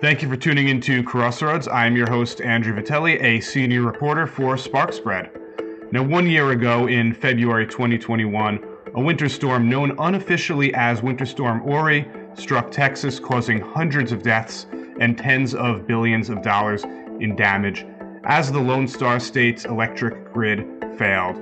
Thank you for tuning into Crossroads. I am your host, Andrew Vitelli, a senior reporter for Spark Spread. Now, one year ago in February 2021, a winter storm known unofficially as Winter Storm Uri struck Texas, causing hundreds of deaths and tens of billions of dollars in damage as the Lone Star State's electric grid failed.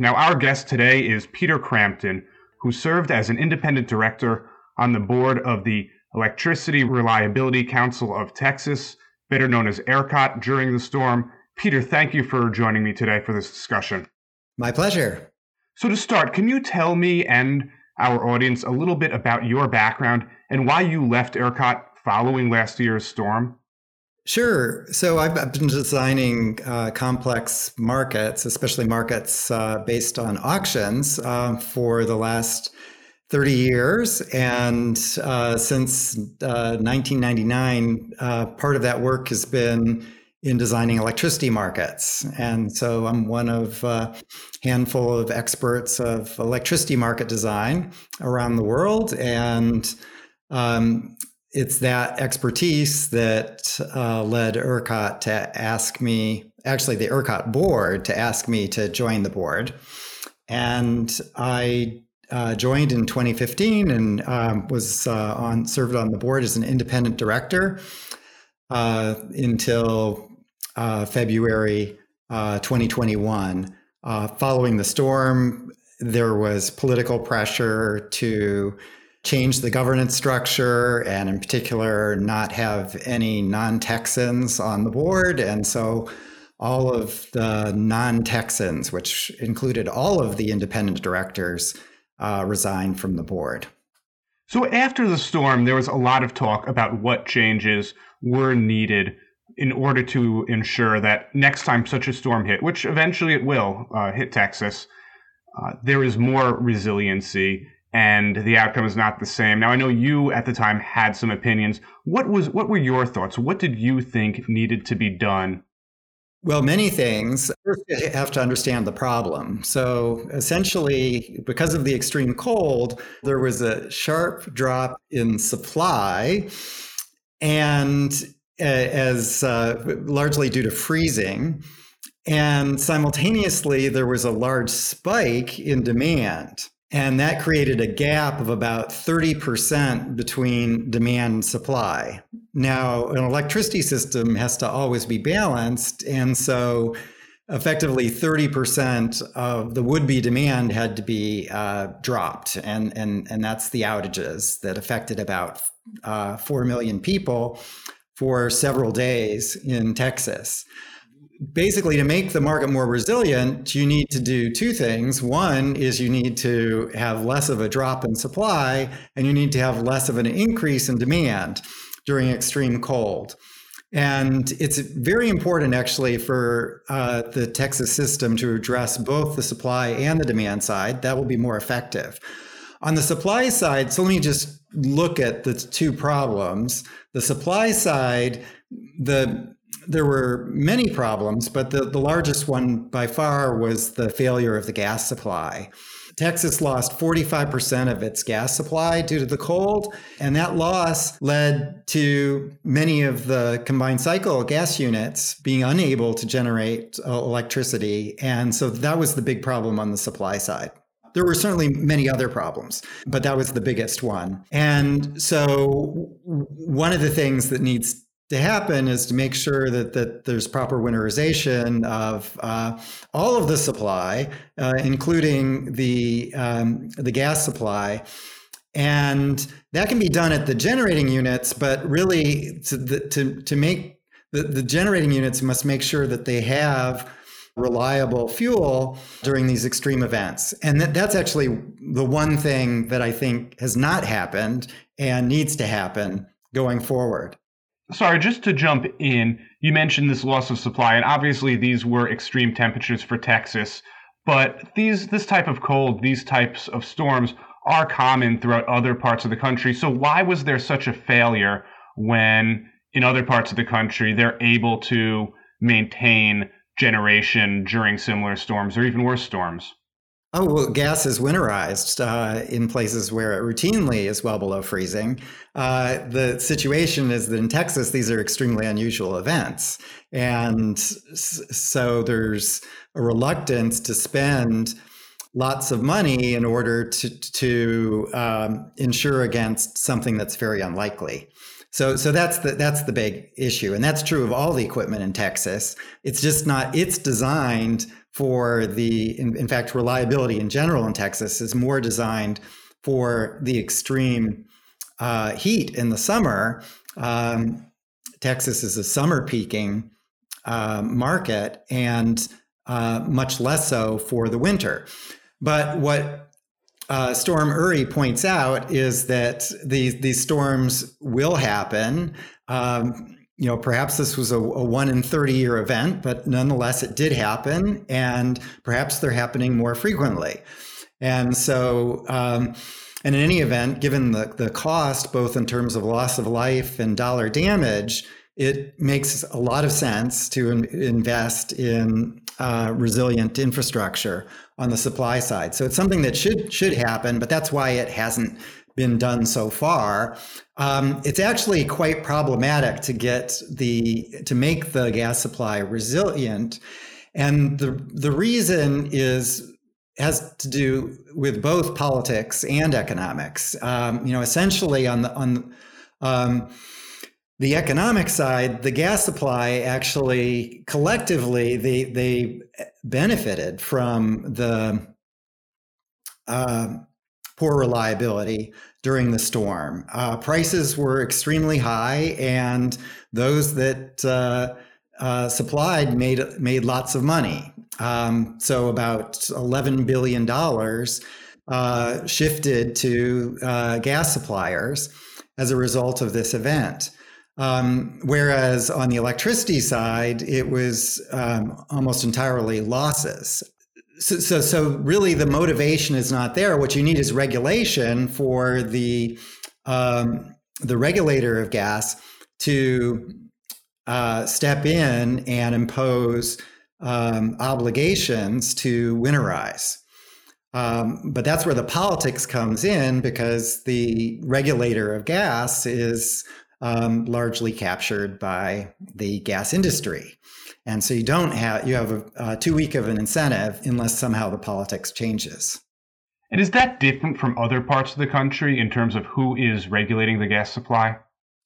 Now, our guest today is Peter Cramton, who served as an independent director on the board of the Electricity Reliability Council of Texas, better known as ERCOT, during the storm. Peter, thank you for joining me today for this discussion. My pleasure. So, to start, can you tell me and our audience a little bit about your background and why you left ERCOT following last year's storm? Sure. So I've been designing uh, complex markets, especially markets uh, based on auctions, uh, for the last 30 years. And uh, since 1999, uh, part of that work has been in designing electricity markets. And so I'm one of a handful of experts of electricity market design around the world. And um, it's that expertise that uh, led ERCOT to ask me, actually, the ERCOT board to ask me to join the board. And I uh, joined in 2015 and um, was uh, on served on the board as an independent director uh, until uh, February uh, 2021. following the storm, there was political pressure to change the governance structure and in particular not have any non-texans on the board. And so all of the non-texans which included all of the independent directors uh, resigned from the board. So after the storm there was a lot of talk about what changes were needed in order to ensure that next time such a storm hit which eventually it will uh, hit texas uh, there is more resiliency and the outcome is not the same. Now I know you at the time had some opinions. What was what were your thoughts? What did you think needed to be done? Well, many things. First, you have to understand the problem. So, essentially, because of the extreme cold, there was a sharp drop in supply, and as uh, largely due to freezing, and simultaneously there was a large spike in demand. And that created a gap of about 30% between demand and supply. Now, an electricity system has to always be balanced. And so, effectively, 30% of the would be demand had to be uh, dropped. And, and, and that's the outages that affected about uh, 4 million people for several days in Texas basically to make the market more resilient you need to do two things. One is you need to have less of a drop in supply and you need to have less of an increase in demand during extreme cold. And it's very important actually for uh, the texas system to address both the supply and the demand side. That will be more effective. On the supply side so let me just look at the two problems. The supply side the there were many problems, but the, the largest one by far was the failure of the gas supply. Texas lost 45% of its gas supply due to the cold, and that loss led to many of the combined cycle gas units being unable to generate uh, electricity. And so that was the big problem on the supply side. There were certainly many other problems, but that was the biggest one. And so, one of the things that needs to happen is to make sure that that there's proper winterization of uh, all of the supply, uh, including the um, the gas supply, and that can be done at the generating units. But really, to the, to to make the, the generating units must make sure that they have reliable fuel during these extreme events. And that, that's actually the one thing that I think has not happened and needs to happen going forward sorry, just to jump in, you mentioned this loss of supply, and obviously these were extreme temperatures for Texas. But these this type of cold, these types of storms are common throughout other parts of the country. So why was there such a failure when in other parts of the country they're able to maintain generation during similar storms or even worse storms? Oh, well, gas is winterized uh, in places where it routinely is well below freezing. Uh, the situation is that in Texas, these are extremely unusual events. And so there's a reluctance to spend lots of money in order to, to um, insure against something that's very unlikely. So, so that's the that's the big issue, and that's true of all the equipment in Texas. It's just not. It's designed for the, in, in fact, reliability in general in Texas is more designed for the extreme uh, heat in the summer. Um, Texas is a summer peaking uh, market, and uh, much less so for the winter. But what uh, Storm Uri points out is that these these storms will happen. Um, you know, perhaps this was a, a, one in 30 year event, but nonetheless, it did happen, and perhaps they're happening more frequently. And so, um, and in any event, given the, the cost, both in terms of loss of life and dollar damage, it makes a lot of sense to in, invest in uh, resilient infrastructure on the supply side. So it's something that should should happen, but that's why it hasn't been done so far. Um, it's actually quite problematic to get the to make the gas supply resilient, and the the reason is has to do with both politics and economics. Um, you know, essentially on the on um, the economic side, the gas supply actually collectively they they benefited from the uh, poor reliability during the storm. Uh, prices were extremely high, and those that uh, uh, supplied made made lots of money. Um, so about eleven billion dollars uh, shifted to uh, gas suppliers as a result of this event. Um, whereas on the electricity side, it was um, almost entirely losses so, so, so really the motivation is not there. What you need is regulation for the um, the regulator of gas to uh, step in and impose um, obligations to winterize. Um, but that's where the politics comes in because the regulator of gas is um, largely captured by the gas industry. And so you don't have you have a, too weak of an incentive unless somehow the politics changes. And is that different from other parts of the country in terms of who is regulating the gas supply?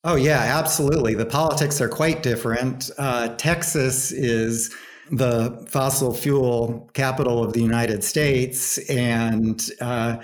Oh yeah, absolutely. The politics are quite different. Uh, Texas is the fossil fuel capital of the United States, and uh,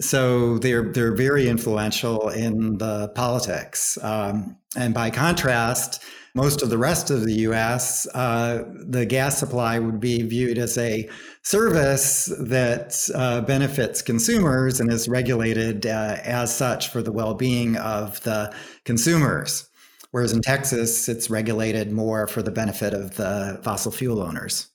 so they're they're very influential in the politics. Um, and by contrast, most of the rest of the US, uh, the gas supply would be viewed as a service that uh, benefits consumers and is regulated uh, as such for the well being of the consumers. Whereas in Texas, it's regulated more for the benefit of the fossil fuel owners.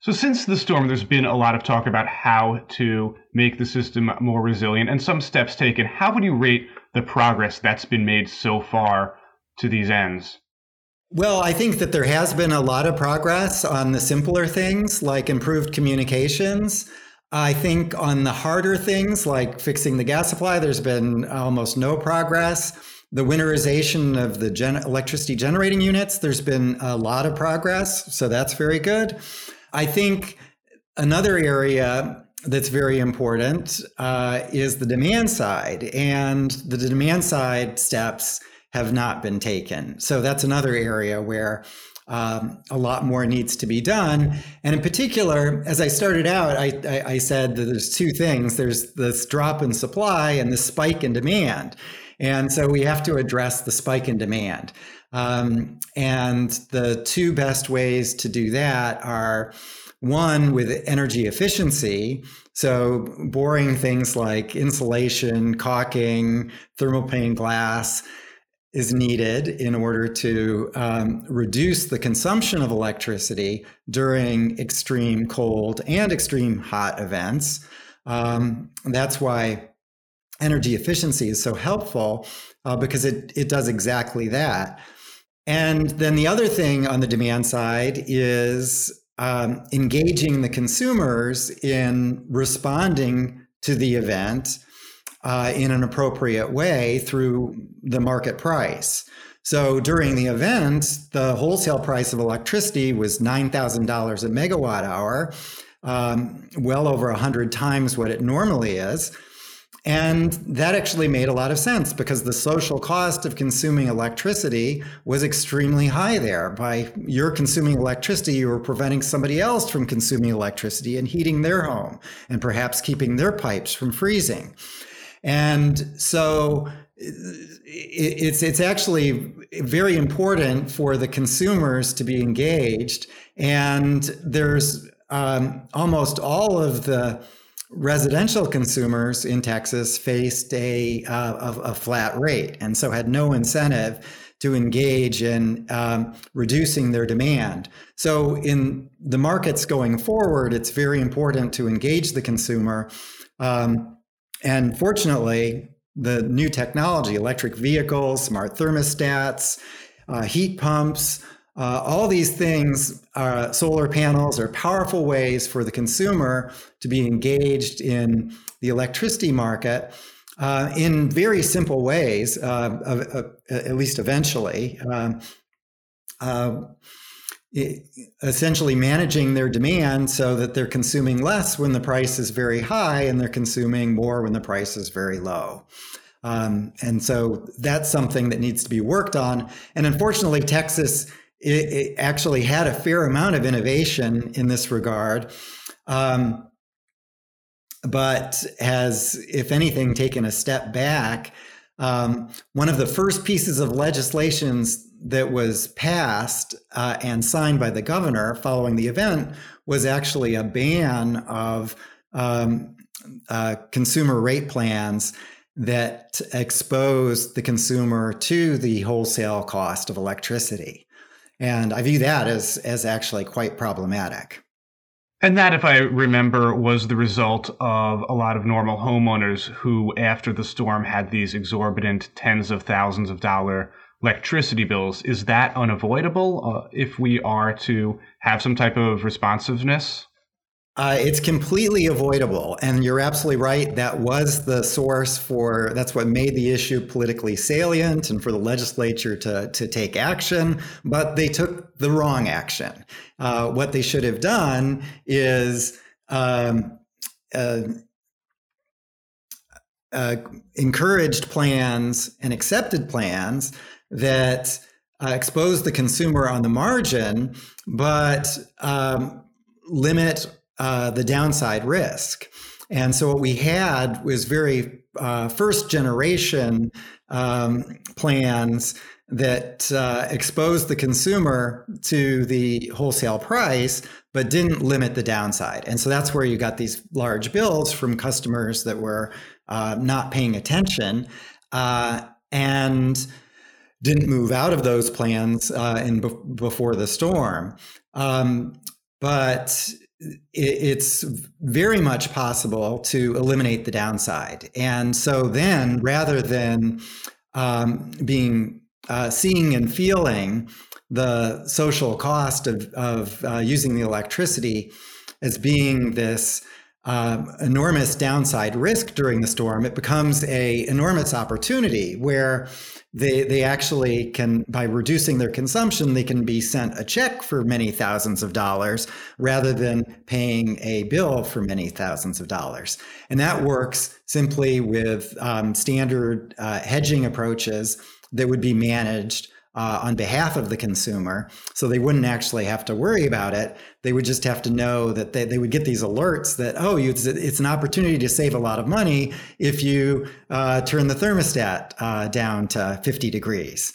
So, since the storm, there's been a lot of talk about how to make the system more resilient and some steps taken. How would you rate the progress that's been made so far to these ends? Well, I think that there has been a lot of progress on the simpler things like improved communications. I think on the harder things like fixing the gas supply, there's been almost no progress. The winterization of the gen- electricity generating units, there's been a lot of progress. So that's very good. I think another area that's very important uh, is the demand side. And the demand side steps have not been taken. So that's another area where um, a lot more needs to be done. And in particular, as I started out, I, I, I, said that there's two things there's this drop in supply and the spike in demand. And so we have to address the spike in demand. Um, and the two best ways to do that are one with energy efficiency. So, boring things like insulation, caulking, thermal pane glass is needed in order to um, reduce the consumption of electricity during extreme cold and extreme hot events. Um, that's why energy efficiency is so helpful uh, because it, it does exactly that. And then the other thing on the demand side is um, engaging the consumers in responding to the event uh, in an appropriate way through the market price. So during the event, the wholesale price of electricity was $9,000 a megawatt hour, um, well over 100 times what it normally is. And that actually made a lot of sense because the social cost of consuming electricity was extremely high there. By your consuming electricity, you were preventing somebody else from consuming electricity and heating their home and perhaps keeping their pipes from freezing. And so it's it's actually very important for the consumers to be engaged. And there's um, almost all of the residential consumers in Texas faced a, uh, a, a, flat rate and so had no incentive to engage in um, reducing their demand. So, in the markets going forward, it's very important to engage the consumer. Um, and fortunately, the new technology, electric vehicles, smart thermostats, uh, heat pumps, uh, all these things, uh, solar panels, are powerful ways for the consumer to be engaged in the electricity market uh, in very simple ways, uh, at least eventually. Essentially managing their demand so that they're consuming less when the price is very high and they're consuming more when the price is very low. Um, and so that's something that needs to be worked on. And unfortunately, Texas it, it actually had a fair amount of innovation in this regard, um, but has, if anything, taken a step back. Um, one of the first pieces of legislations that was passed uh, and signed by the governor following the event was actually a ban of um, uh, consumer rate plans that expose the consumer to the wholesale cost of electricity. And I view that as, as actually quite problematic. And that, if I remember, was the result of a lot of normal homeowners who, after the storm, had these exorbitant tens of thousands of dollar electricity bills. Is that unavoidable uh, if we are to have some type of responsiveness? Uh, it's completely avoidable. And you're absolutely right. That was the source for, that's what made the issue politically salient and for the legislature to, to take action. But they took the wrong action. Uh, what they should have done is um, uh, uh encouraged plans and accepted plans that uh, expose the consumer on the margin, but um, limit uh, the downside risk. And so what we had was very uh, first generation um, plans that uh, exposed the consumer to the wholesale price, but didn't limit the downside. And so that's where you got these large bills from customers that were uh, not paying attention uh, and didn't move out of those plans uh, in be- before the storm. Um, but it's very much possible to eliminate the downside. And so then, rather than um, being uh, seeing and feeling the social cost of, of uh, using the electricity as being this um, enormous downside risk during the storm, it becomes a enormous opportunity where they they actually can by reducing their consumption they can be sent a check for many thousands of dollars rather than paying a bill for many thousands of dollars. And that works simply with um, standard uh, hedging approaches that would be managed uh, on behalf of the consumer. So they wouldn't actually have to worry about it. They would just have to know that they, they would get these alerts that, oh, it's, it's an opportunity to save a lot of money if you uh, turn the thermostat uh, down to 50 degrees.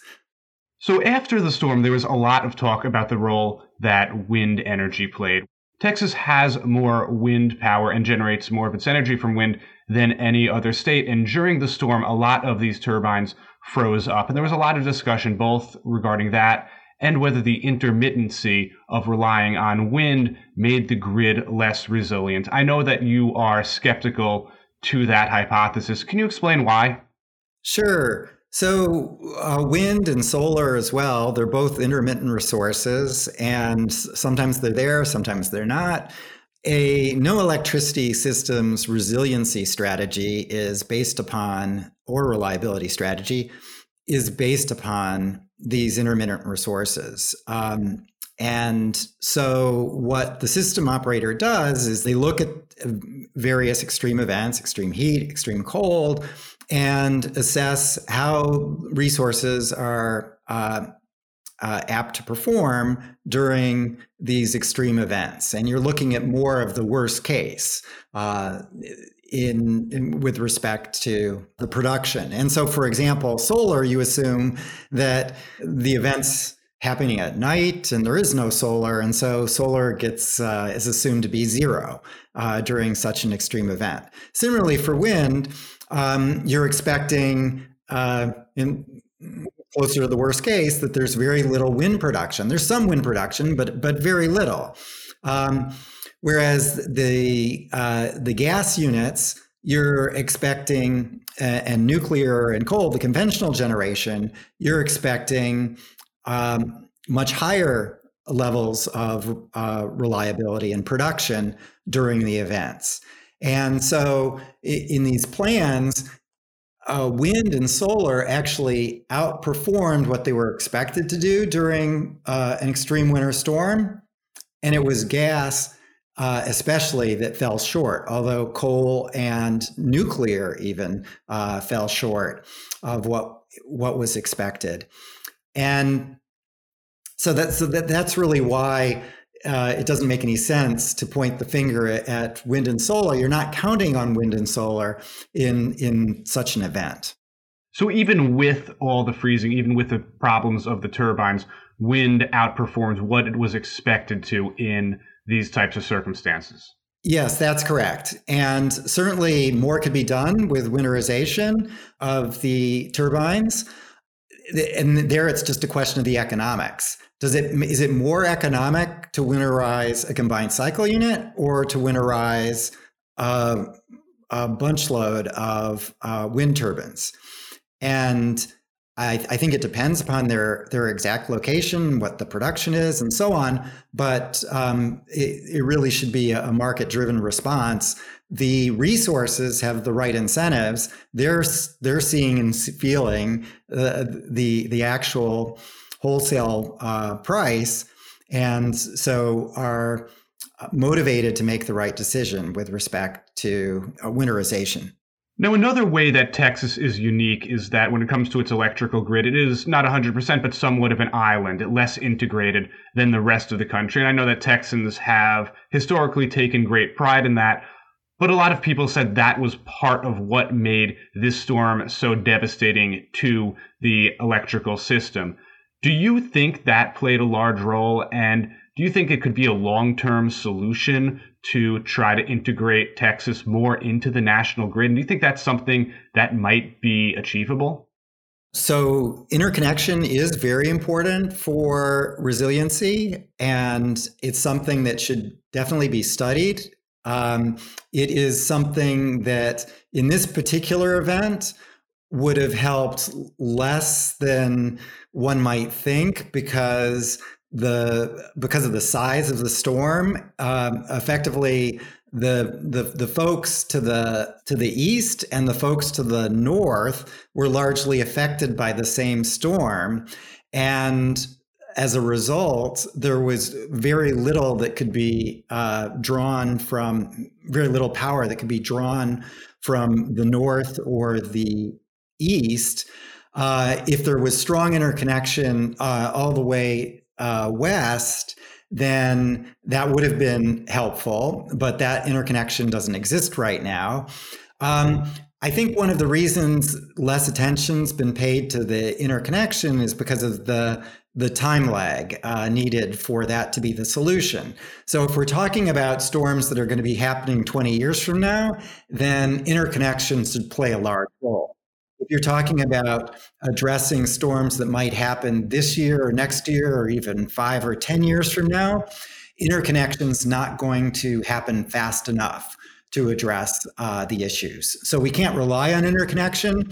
So after the storm, there was a lot of talk about the role that wind energy played. Texas has more wind power and generates more of its energy from wind than any other state. And during the storm, a lot of these turbines froze up. And there was a lot of discussion both regarding that and whether the intermittency of relying on wind made the grid less resilient. I know that you are skeptical to that hypothesis. Can you explain why? Sure. So, uh, wind and solar as well, they're both intermittent resources, and sometimes they're there, sometimes they're not. A no electricity systems resiliency strategy is based upon, or reliability strategy is based upon these intermittent resources. Um, and so, what the system operator does is they look at uh, various extreme events, extreme heat, extreme cold, and assess how resources are uh, uh, apt to perform during these extreme events. And you're looking at more of the worst case. Uh, in, in, with respect to the production. And so for example, solar you assume that the events happening at night and there is no solar and so solar gets uh, is assumed to be zero uh, during such an extreme event similarly for wind um, you're expecting uh, in closer to the worst case that there's very little wind production there's some wind production but but very little um, whereas the uh, the gas units you're expecting uh, and nuclear and coal the conventional generation you're expecting um, much higher levels of uh, reliability and production during the events. And so in these plans, uh, wind and solar actually outperformed what they were expected to do during uh, an extreme winter storm. And it was gas, uh, especially, that fell short, although coal and nuclear even uh, fell short of what, what was expected. And so that's so that, that's really why uh, it doesn't make any sense to point the finger at, at wind and solar. You're not counting on wind and solar in in such an event. So even with all the freezing, even with the problems of the turbines, wind outperforms what it was expected to in these types of circumstances. Yes, that's correct. And certainly more could be done with winterization of the turbines. And there it's just a question of the economics. Does it is it more economic to winterize a combined cycle unit or to winterize a, bunch load of uh, wind turbines? And I, I, think it depends upon their their exact location, what the production is, and so on. But um, it, it, really should be a market driven response. The resources have the right incentives. They're they're seeing and feeling uh, the the actual wholesale uh, price, and so are motivated to make the right decision with respect to winterization. Now, another way that Texas is unique is that when it comes to its electrical grid, it is not 100%, but somewhat of an island, less integrated than the rest of the country. And I know that Texans have historically taken great pride in that, but a lot of people said that was part of what made this storm so devastating to the electrical system. Do you think that played a large role? And do you think it could be a long term solution to try to integrate Texas more into the national grid? And do you think that's something that might be achievable? So, interconnection is very important for resiliency, and it's something that should definitely be studied. Um, it is something that, in this particular event, would have helped less than one might think because the because of the size of the storm um, effectively the, the the folks to the to the east and the folks to the north were largely affected by the same storm. And as a result, there was very little that could be uh, drawn from, very little power that could be drawn from the north or the east, uh, if there was strong interconnection uh, all the way uh, west, then that would have been helpful. But that interconnection doesn't exist right now. Um, I think one of the reasons less attention's been paid to the interconnection is because of the the time lag uh, needed for that to be the solution. So, if we're talking about storms that are going to be happening 20 years from now, then interconnections should play a large role if you're talking about addressing storms that might happen this year or next year or even five or 10 years from now, interconnection's not going to happen fast enough to address uh, the issues. So we can't rely on interconnection.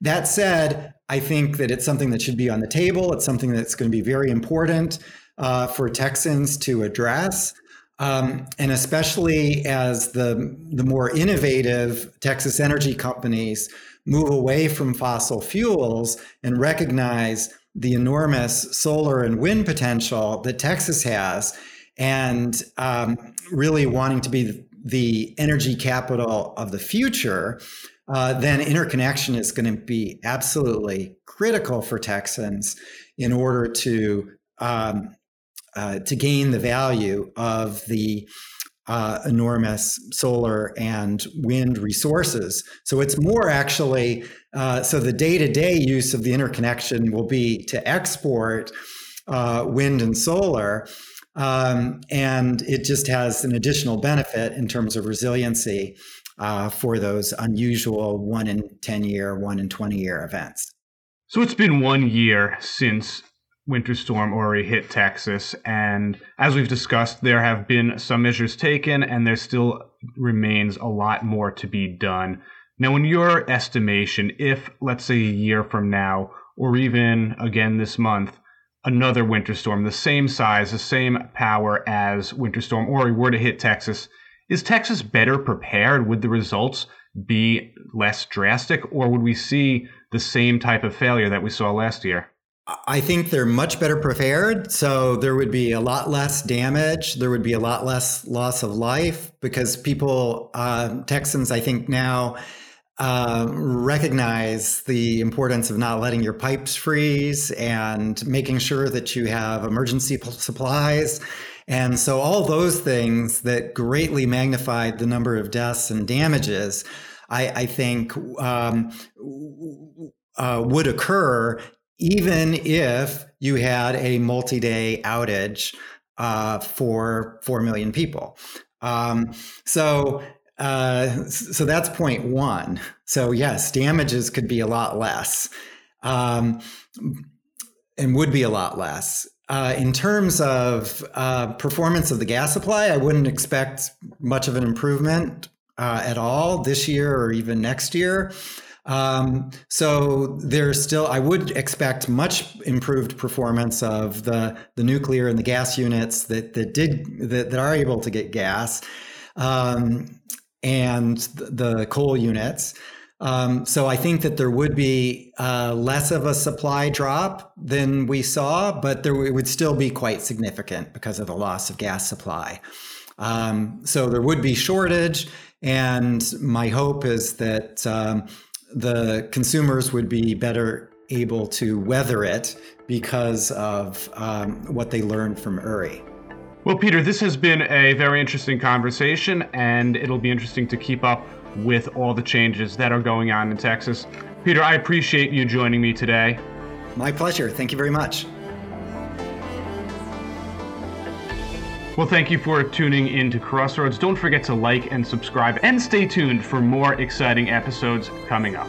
That said, I think that it's something that should be on the table. It's something that's going to be very important uh, for Texans to address. Um, and especially as the, the more innovative Texas energy companies move away from fossil fuels and recognize the enormous solar and wind potential that Texas has, and um, really wanting to be the energy capital of the future, uh, then interconnection is going to be absolutely critical for Texans in order to um, uh, to gain the value of the uh, enormous solar and wind resources. So it's more actually, uh, so the day to day use of the interconnection will be to export uh, wind and solar. Um, and it just has an additional benefit in terms of resiliency uh, for those unusual one in 10 year, one in 20 year events. So it's been one year since Winter Storm Uri hit Texas. And as we've discussed, there have been some measures taken, and there still remains a lot more to be done. Now, in your estimation, if, let's say, a year from now, or even again this month, another winter storm, the same size, the same power as Winter Storm Uri were to hit Texas, is Texas better prepared? Would the results be less drastic, or would we see the same type of failure that we saw last year? I think they're much better prepared. So there would be a lot less damage. There would be a lot less loss of life because people, uh, Texans, I think now uh, recognize the importance of not letting your pipes freeze and making sure that you have emergency supplies. And so all those things that greatly magnified the number of deaths and damages, I, I think um, uh, would occur even if you had a multi-day outage uh, for four million people. Um, so uh, so that's point one. So yes, damages could be a lot less, um, and would be a lot less. Uh, in terms of uh, performance of the gas supply, I wouldn't expect much of an improvement uh, at all this year or even next year. Um, so there's still, I would expect much improved performance of the the nuclear and the gas units that that did that, that are able to get gas, um, and the coal units. Um, so I think that there would be uh, less of a supply drop than we saw, but there it would still be quite significant because of the loss of gas supply. Um, so there would be shortage, and my hope is that um, the consumers would be better able to weather it because of um, what they learned from Uri. Well, Peter, this has been a very interesting conversation, and it'll be interesting to keep up with all the changes that are going on in Texas. Peter, I appreciate you joining me today. My pleasure. Thank you very much. Well, thank you for tuning in to Crossroads. Don't forget to like and subscribe and stay tuned for more exciting episodes coming up.